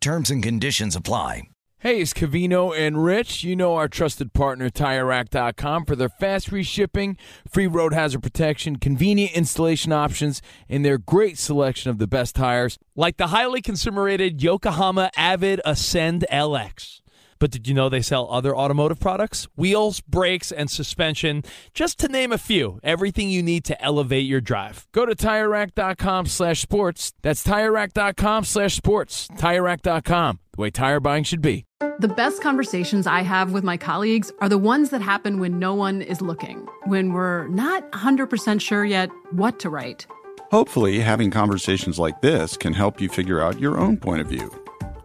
Terms and conditions apply. Hey, it's Covino and Rich. You know our trusted partner, TireRack.com, for their fast free shipping, free road hazard protection, convenient installation options, and their great selection of the best tires, like the highly consumer rated Yokohama Avid Ascend LX. But did you know they sell other automotive products? Wheels, brakes, and suspension, just to name a few. Everything you need to elevate your drive. Go to TireRack.com slash sports. That's TireRack.com slash sports. TireRack.com, the way tire buying should be. The best conversations I have with my colleagues are the ones that happen when no one is looking, when we're not 100% sure yet what to write. Hopefully, having conversations like this can help you figure out your own point of view.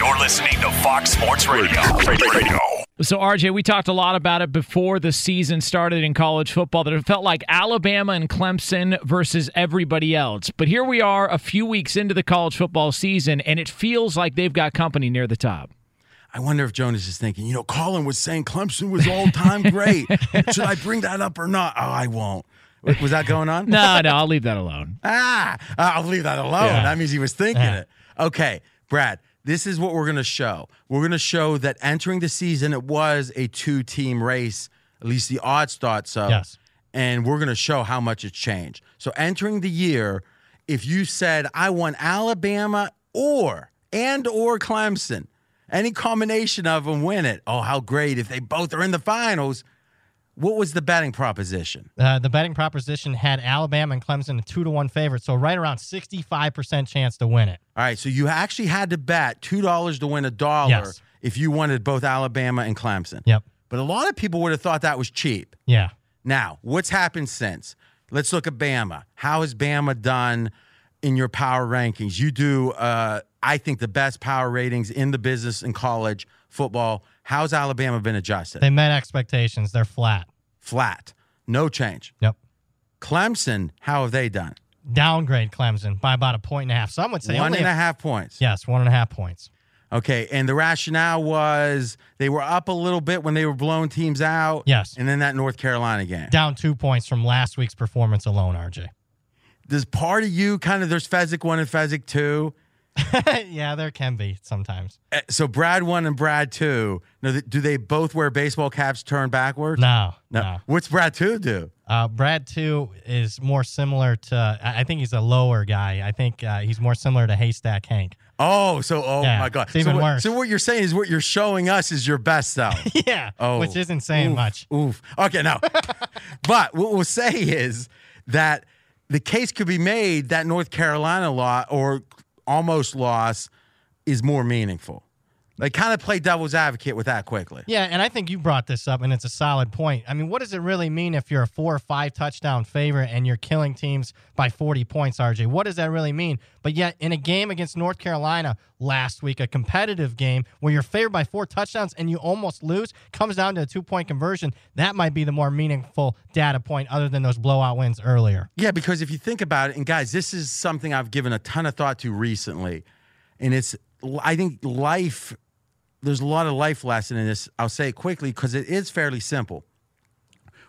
You're listening to Fox Sports Radio. Radio. So, RJ, we talked a lot about it before the season started in college football that it felt like Alabama and Clemson versus everybody else. But here we are a few weeks into the college football season, and it feels like they've got company near the top. I wonder if Jonas is thinking, you know, Colin was saying Clemson was all time great. Should I bring that up or not? Oh, I won't. Was that going on? no, no, I'll leave that alone. Ah, I'll leave that alone. Yeah. That means he was thinking Yeah. it. Okay, Brad, this is what we're going to show. We're going to show that entering the season, it was a two team race, at least the odds thought so. Yes. And we're going to show how much it's changed. So entering the year, if you said, I want Alabama or, and or Clemson, any combination of them win it. Oh, how great. If they both are in the finals, what was the betting proposition? Uh, the betting proposition had Alabama and Clemson a two to one favorite, so right around sixty five percent chance to win it. All right, so you actually had to bet two dollars to win a dollar Yes. if you wanted both Alabama and Clemson. Yep. But a lot of people would have thought that was cheap. Yeah. Now, what's happened since? Let's look at Bama. How has Bama done in your power rankings? You do, uh, I think, the best power ratings in the business in college football. How's Alabama been adjusted? They met expectations. They're flat. Flat, no change. Yep. Clemson, how have they done? Downgrade Clemson by about a point and a half. Some would say One and a- a half points. Yes, one and a half points. Okay, and the rationale was they were up a little bit when they were blowing teams out. Yes. And then that North Carolina game. Down two points from last week's performance alone, RJ. Does part of you kind of there's Fezzik one and Fezzik two? yeah, there can be sometimes. Uh, So Brad one and Brad two. No, do they both wear baseball caps turned backwards? No, no. What's Brad two do? Uh, Brad two is more similar to. I think he's a lower guy. I think uh, he's more similar to Haystack Hank. Oh, so oh Yeah, my god, even so what, worse. So what you're saying is what you're showing us is your best self. yeah, Oh, which isn't saying oof, much. Oof. Okay, no. but what we'll say is that the case could be made that North Carolina law or almost loss is more meaningful. They kind of play devil's advocate with that quickly. Yeah, and I think you brought this up, and it's a solid point. I mean, what does it really mean if you're a four or five touchdown favorite and you're killing teams by 40 points, RJ? What does that really mean? But yet, in a game against North Carolina last week, a competitive game where you're favored by four touchdowns and you almost lose, comes down to a two point conversion. That might be the more meaningful data point other than those blowout wins earlier. Yeah, because if you think about it, and guys, this is something I've given a ton of thought to recently, and it's I think life. There's a lot of life lesson in this. I'll say it quickly because it is fairly simple.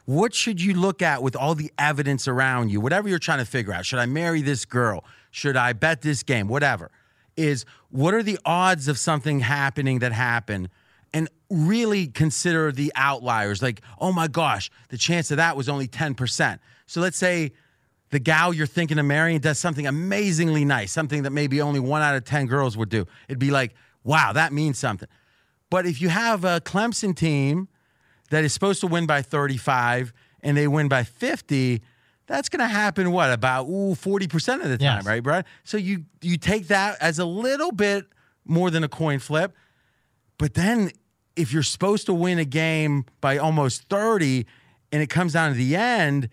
What should you look at with all the evidence around you? Whatever you're trying to figure out. Should I marry this girl? Should I bet this game? Whatever. Is what are the odds of something happening that happened? And really consider the outliers. Like, oh my gosh, the chance of that was only 10%. So let's say the gal you're thinking of marrying does something amazingly nice, something that maybe only one out of 10 girls would do. It'd be like, wow, that means something. But if you have a Clemson team that is supposed to win by 35 and they win by 50, that's going to happen what about ooh 40% of the time, Yes. right, Brad? So you you take that as a little bit more than a coin flip. But then if you're supposed to win a game by almost 30 and it comes down to the end,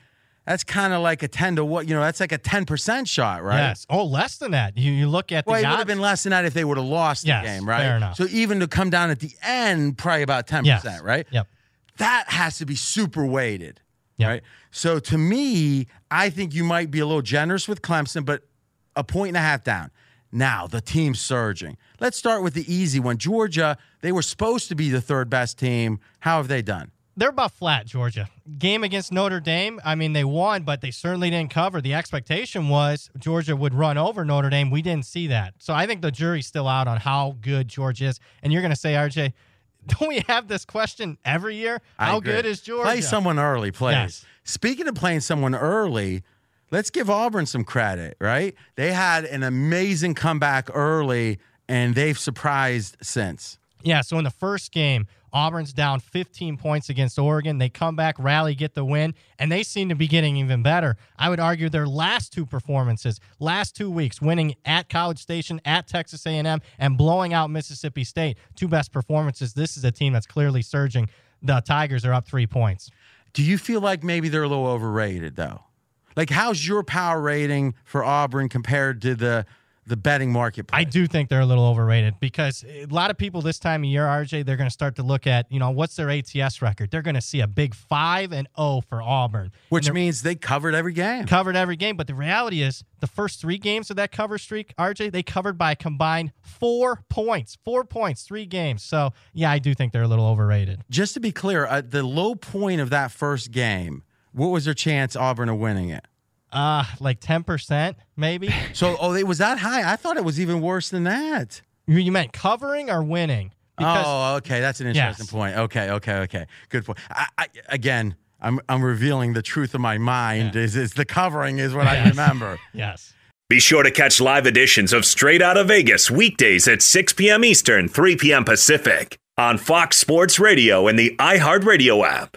that's kind of like a 10 to what, you know, that's like a 10% shot, right? Yes. Oh, less than that. You, you look at the Well, it would have been less than that if they would have lost Yes, the game, right? fair enough. So even to come down at the end, probably about 10%, Yes. right? Yep. That has to be super weighted, Yep. right? So to me, I think you might be a little generous with Clemson, but a point and a half down. Now, the team's surging. Let's start with the easy one. Georgia, they were supposed to be the third best team. How have they done? They're about flat, Georgia. Game against Notre Dame, I mean, they won, but they certainly didn't cover. The expectation was Georgia would run over Notre Dame. We didn't see that. So I think the jury's still out on how good Georgia is. And you're going to say, RJ, don't we have this question every year? How good is Georgia? Play someone early, please. Yes. Speaking of playing someone early, let's give Auburn some credit, right? They had an amazing comeback early, and they've surprised since. Yeah, so in the first game, Auburn's down 15 points against Oregon. They come back, rally, get the win, and they seem to be getting even better. I would argue their last two performances, last two weeks, winning at College Station, at Texas A&M, and blowing out Mississippi State, two best performances. This is a team that's clearly surging. The Tigers are up three points. Do you feel like maybe they're a little overrated, though? Like, how's your power rating for Auburn compared to the the betting marketplace? I do think they're a little overrated because a lot of people this time of year, RJ, they're going to start to look at, you know, what's their ATS record? They're going to see a big 5 and 0 for Auburn. Which means they covered every game. covered every game. But the reality is, the first three games of that cover streak, RJ, they covered by a combined four points. Four points, three games. So, yeah, I do think they're a little overrated. Just to be clear, at the low point of that first game, what was their chance Auburn of winning it? Uh, like 10%, maybe? So, oh, it was that high. I thought it was even worse than that. you, you meant covering or winning? Because, oh, okay, that's an interesting Yes. point. Okay, okay, okay, good point. I, I, again, I'm I'm revealing the truth of my mind. Is is the covering is what I remember. yes. Be sure to catch live editions of Straight Outta Vegas weekdays at 6 p.m. Eastern, 3 p.m. Pacific on Fox Sports Radio and the iHeartRadio app.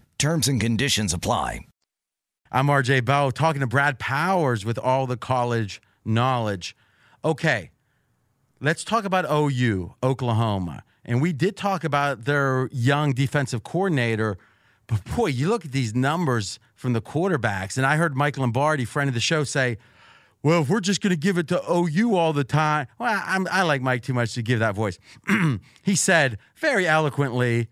Terms and conditions apply. I'm RJ Bell talking to Brad Powers with all the college knowledge. Okay, let's talk about OU, Oklahoma. And we did talk about their young defensive coordinator. But boy, you look at these numbers from the quarterbacks. And I heard Mike Lombardi, friend of the show, say, well, if we're just going to give it to OU all the time, well, I'm, I like Mike too much to give that voice. he said very eloquently,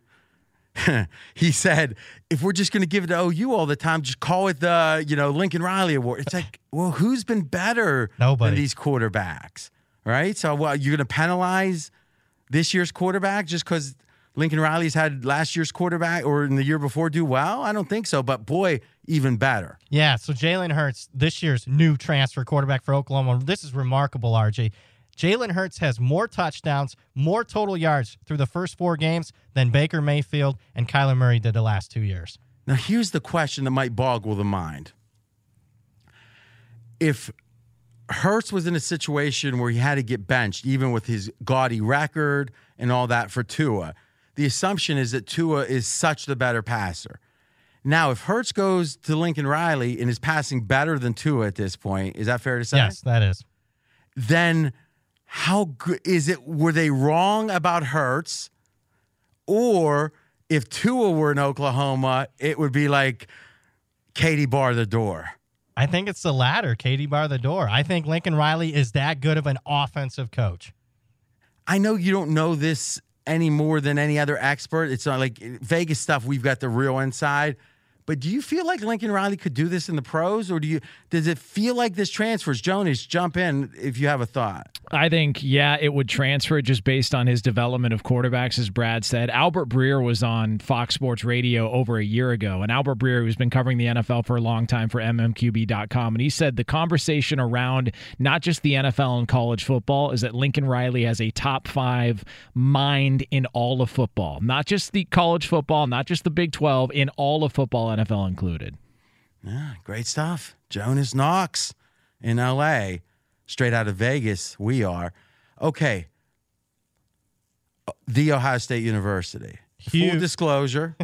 he said, if we're just going to give it to OU all the time, just call it the, you know, Lincoln Riley Award. It's like, well, who's been better Nobody. than these quarterbacks? Right? So, well, you're going to penalize this year's quarterback just because Lincoln Riley's had last year's quarterback or in the year before do well? I don't think so. But boy, even better. Yeah, so Jalen Hurts, this year's new transfer quarterback for Oklahoma. This is remarkable, RJ. Jalen Hurts has more touchdowns, more total yards through the first four games than Baker Mayfield and Kyler Murray did the last two years. Now, here's the question that might boggle the mind. If Hurts was in a situation where he had to get benched, even with his gaudy record and all that for Tua, the assumption is that Tua is such the better passer. Now, if Hurts goes to Lincoln Riley and is passing better than Tua at this point, is that fair to say? Yes, that is. Then how good is it? Were they wrong about Hurts? Or if Tua were in Oklahoma, it would be like Katie bar the door. I think it's the latter, Katie bar the door. I think Lincoln Riley is that good of an offensive coach. I know you don't know this any more than any other expert. It's not like Vegas stuff. We've got the real inside. But do you feel like Lincoln Riley could do this in the pros, or do you? Does it feel like this transfers? Jonas, jump in if you have a thought. I think yeah, it would transfer just based on his development of quarterbacks, as Brad said. Albert Breer was on Fox Sports Radio over a year ago, and Albert Breer, who's been covering the NFL for a long time for MMQB.com, and he said the conversation around not just the NFL and college football is that Lincoln Riley has a top five mind in all of football, not just the college football, not just the Big Twelve, in all of football, NFL included. Yeah, great stuff. Jonas Knox in LA, straight out of Vegas. We are. Okay. The Ohio State University. Huge. Full disclosure,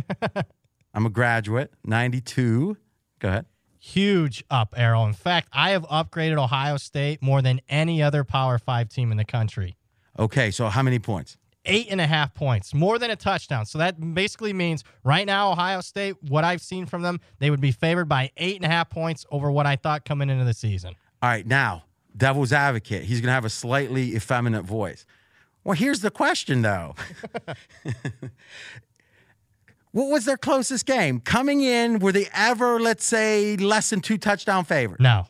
I'm a graduate, 92. Go ahead. Huge up arrow. In fact, I have upgraded Ohio State more than any other Power Five team in the country. Okay, so how many points? Eight and a half points, more than a touchdown. So that basically means right now, Ohio State, what I've seen from them, they would be favored by eight and a half points over what I thought coming into the season. All right, now, devil's advocate. He's going to have a slightly effeminate voice. Well, here's the question, though. what was their closest game? Coming in, were they ever, let's say, less than two touchdown favorites? No.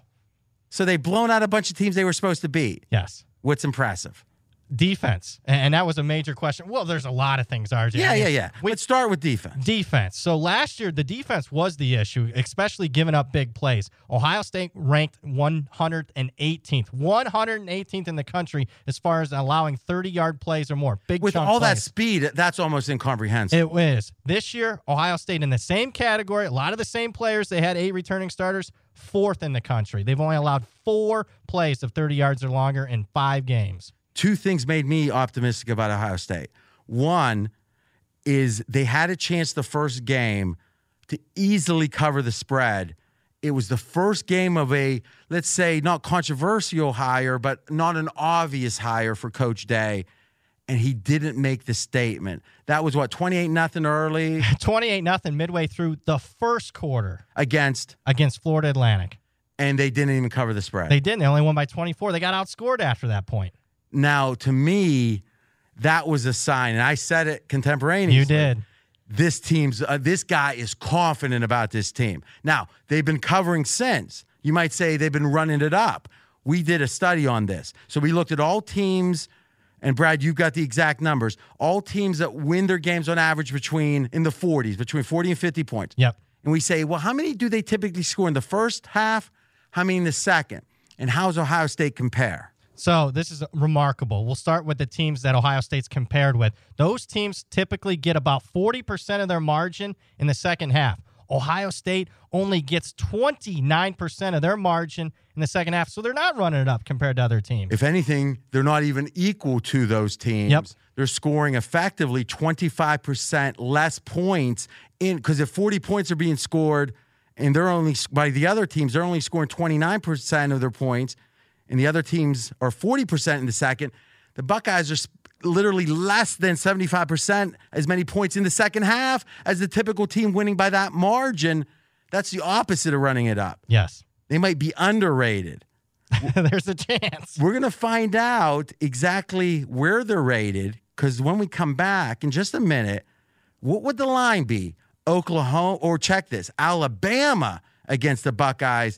So they've blown out a bunch of teams they were supposed to beat. Yes. What's impressive? Defense, and that was a major question. Well, there's a lot of things, RJ. Yeah, yeah, yeah. we- Let's start with defense. Defense. So last year, the defense was the issue, especially giving up big plays. Ohio State ranked 118th, 118th in the country as far as allowing 30 yard plays or more. Big With all that speed, that's almost incomprehensible. It is. This year, Ohio State in the same category, a lot of the same players. They had eight returning starters, fourth in the country. They've only allowed four plays of 30 yards or longer in five games. Two things made me optimistic about Ohio State. One is they had a chance the first game to easily cover the spread. It was the first game of a, let's say, not controversial hire, but not an obvious hire for Coach Day. And he didn't make the statement. That was what, 28 nothing early 28 nothing midway through the first quarter against, against Florida Atlantic. and they didn't even cover the spread. They didn't. They only won by 24. They got outscored after that point. Now, to me, that was a sign, and I said it contemporaneously. You did. This team's uh, this guy is confident about this team. Now they've been covering since. You might say they've been running it up. We did a study on this, so we looked at all teams. And Brad, you've got the exact numbers. All teams that win their games on average between in the 40s, between 40 and 50 points. Yep. And we say, well, how many do they typically score in the first half? How many in the second? And how's Ohio State compare? So this is remarkable. We'll start with the teams that Ohio State's compared with. Those teams typically get about 40% of their margin in the second half. Ohio State only gets 29% of their margin in the second half. So they're not running it up compared to other teams. If anything, they're not even equal to those teams. Yep. They're scoring effectively 25% less points in because if 40 points are being scored and they're only by the other teams, they're only scoring 29% of their points, and the other teams are 40% in the second. The Buckeyes are literally less than 75% as many points in the second half as the typical team winning by that margin. That's the opposite of running it up. yes. They might be underrated. There's a chance. We're going to find out exactly where they're rated because when we come back in just a minute, what would the line be? Oklahoma, or check this Alabama against the Buckeyes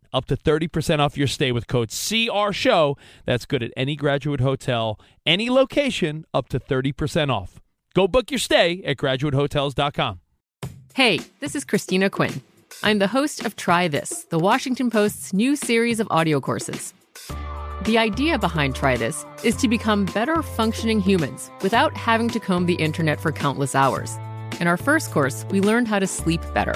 up to 30% off your stay with code CR Show. That's good at any graduate hotel, any location, up to 30% off. Go book your stay at graduatehotels.com. Hey, this is Christina Quinn. I'm the host of Try This, the Washington Post's new series of audio courses. The idea behind Try This is to become better functioning humans without having to comb the internet for countless hours. In our first course, we learned how to sleep better.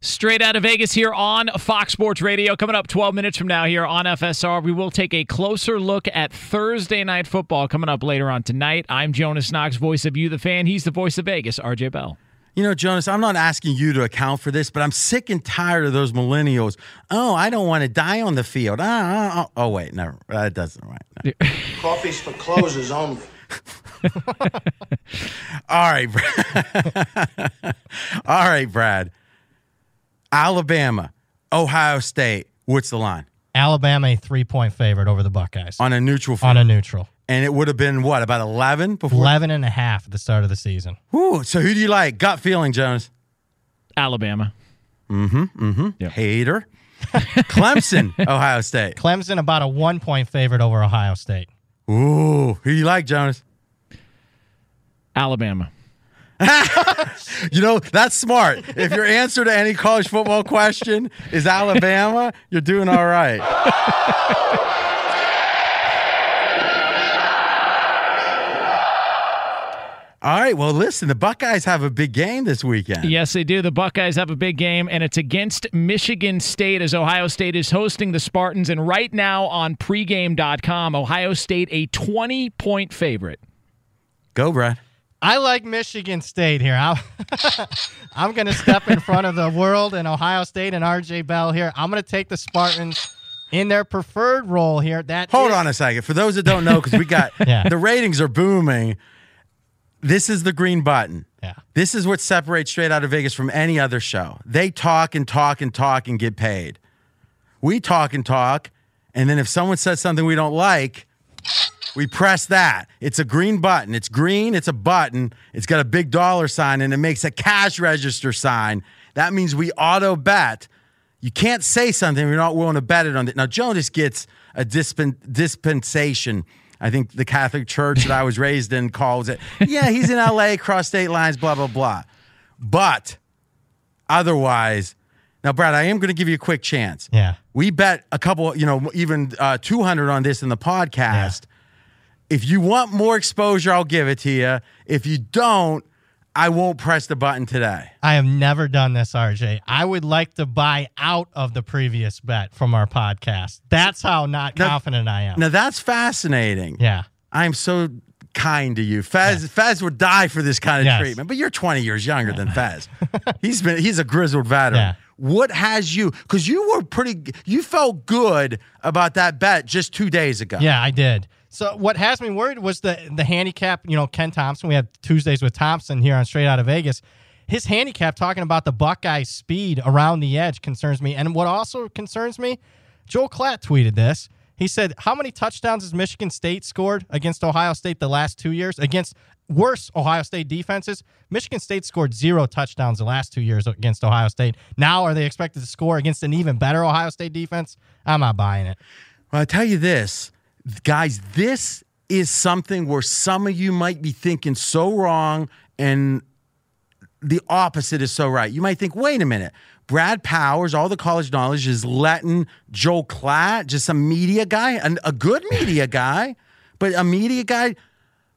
Straight out of Vegas here on Fox Sports Radio. Coming up 12 minutes from now here on FSR, we will take a closer look at Thursday night football coming up later on tonight. I'm Jonas Knox, voice of you, the fan. He's the voice of Vegas, RJ Bell. You know, Jonas, I'm not asking you to account for this, but I'm sick and tired of those millennials. Oh, I don't want to die on the field. Ah, ah, ah. Oh, wait, no, that doesn't right. No. Coffee's for closers only. All right, Brad. All right, Brad. Alabama, Ohio State. What's the line? Alabama a three point favorite over the Buckeyes on a neutral field. on a neutral. And it would have been what, about 11 before? 11 and a half at the start of the season. Ooh, so who do you like? Gut feeling, Jonas. Alabama. Mm-hmm. Mm-hmm. Yep. Hater. Clemson, Ohio State. Clemson about a one point favorite over Ohio State. Ooh, who do you like, Jonas? Alabama. You know, that's smart. If your answer to any college football question is Alabama, you're doing all right. All right. Well, listen, the Buckeyes have a big game this weekend. Yes, they do. The Buckeyes have a big game, and it's against Michigan State as Ohio State is hosting the Spartans. And right now on pregame.com, Ohio State a 20 point favorite. Go, Brad. I like Michigan State here. I'm, I'm going to step in front of the world and Ohio State and RJ Bell here. I'm going to take the Spartans in their preferred role here. That Hold is- on a second. For those that don't know, because we got Yeah. the ratings are booming. This is the green button. Yeah. This is what separates Straight Out of Vegas from any other show. They talk and talk and talk and get paid. We talk and talk, and then if someone says something we don't like, we press that. It's a green button. It's green, it's a button. It's got a big dollar sign and it makes a cash register sign. That means we auto bet. You can't say something if you're not willing to bet it on it. Now, Jonas gets a dispen- dispensation. I think the Catholic Church that I was raised in calls it. Yeah, he's in LA, cross state lines, blah, blah, blah. But otherwise, now, Brad, I am going to give you a quick chance. Yeah. We bet a couple, you know, even uh, 200 on this in the podcast. If you want more exposure, I'll give it to you. If you don't, I won't press the button today. I have never done this, RJ. I would like to buy out of the previous bet from our podcast. That's how not Now- confident I am. Now that's fascinating. Yeah. I'm so kind to you. Fez Fez would die for this kind of Yes. treatment, but you're 20 years younger than Fez. he's been he's a grizzled veteran. Yeah. What has you cuz you were pretty you felt good about that bet just 2 days ago. Yeah, I did. So what has me worried was the the handicap. You know, Ken Thompson. We have Tuesdays with Thompson here on Straight Out of Vegas. His handicap talking about the Buckeyes' speed around the edge concerns me. And what also concerns me, Joel Klatt tweeted this. He said, "How many touchdowns has Michigan State scored against Ohio State the last two years against worse Ohio State defenses? Michigan State scored zero touchdowns the last two years against Ohio State. Now are they expected to score against an even better Ohio State defense? I'm not buying it. Well, I tell you this, guys, this is something where some of you might be thinking so wrong and the opposite is so right. You might think, wait a minute, Brad Powers, all the college knowledge is letting Joe Klatt, just a media guy, and a good media guy, but a media guy.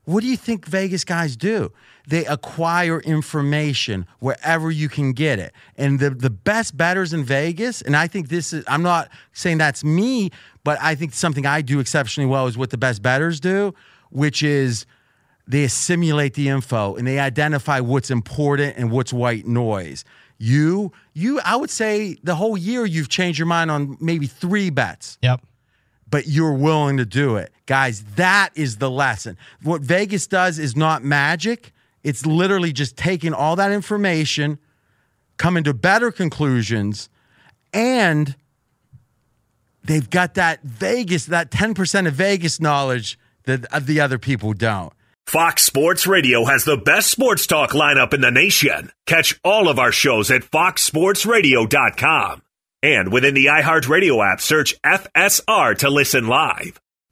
What do you think Vegas guys do? They acquire information wherever you can get it. And the, the best betters in Vegas, and I think this is, I'm not saying that's me, but I think something I do exceptionally well is what the best betters do, which is they assimilate the info and they identify what's important and what's white noise. You, you, I would say the whole year you've changed your mind on maybe three bets. Yep. But you're willing to do it. Guys, that is the lesson. What Vegas does is not magic. It's literally just taking all that information, coming to better conclusions, and they've got that Vegas, that 10% of Vegas knowledge that uh, the other people don't. Fox Sports Radio has the best sports talk lineup in the nation. Catch all of our shows at foxsportsradio.com. And within the iHeartRadio app, search FSR to listen live.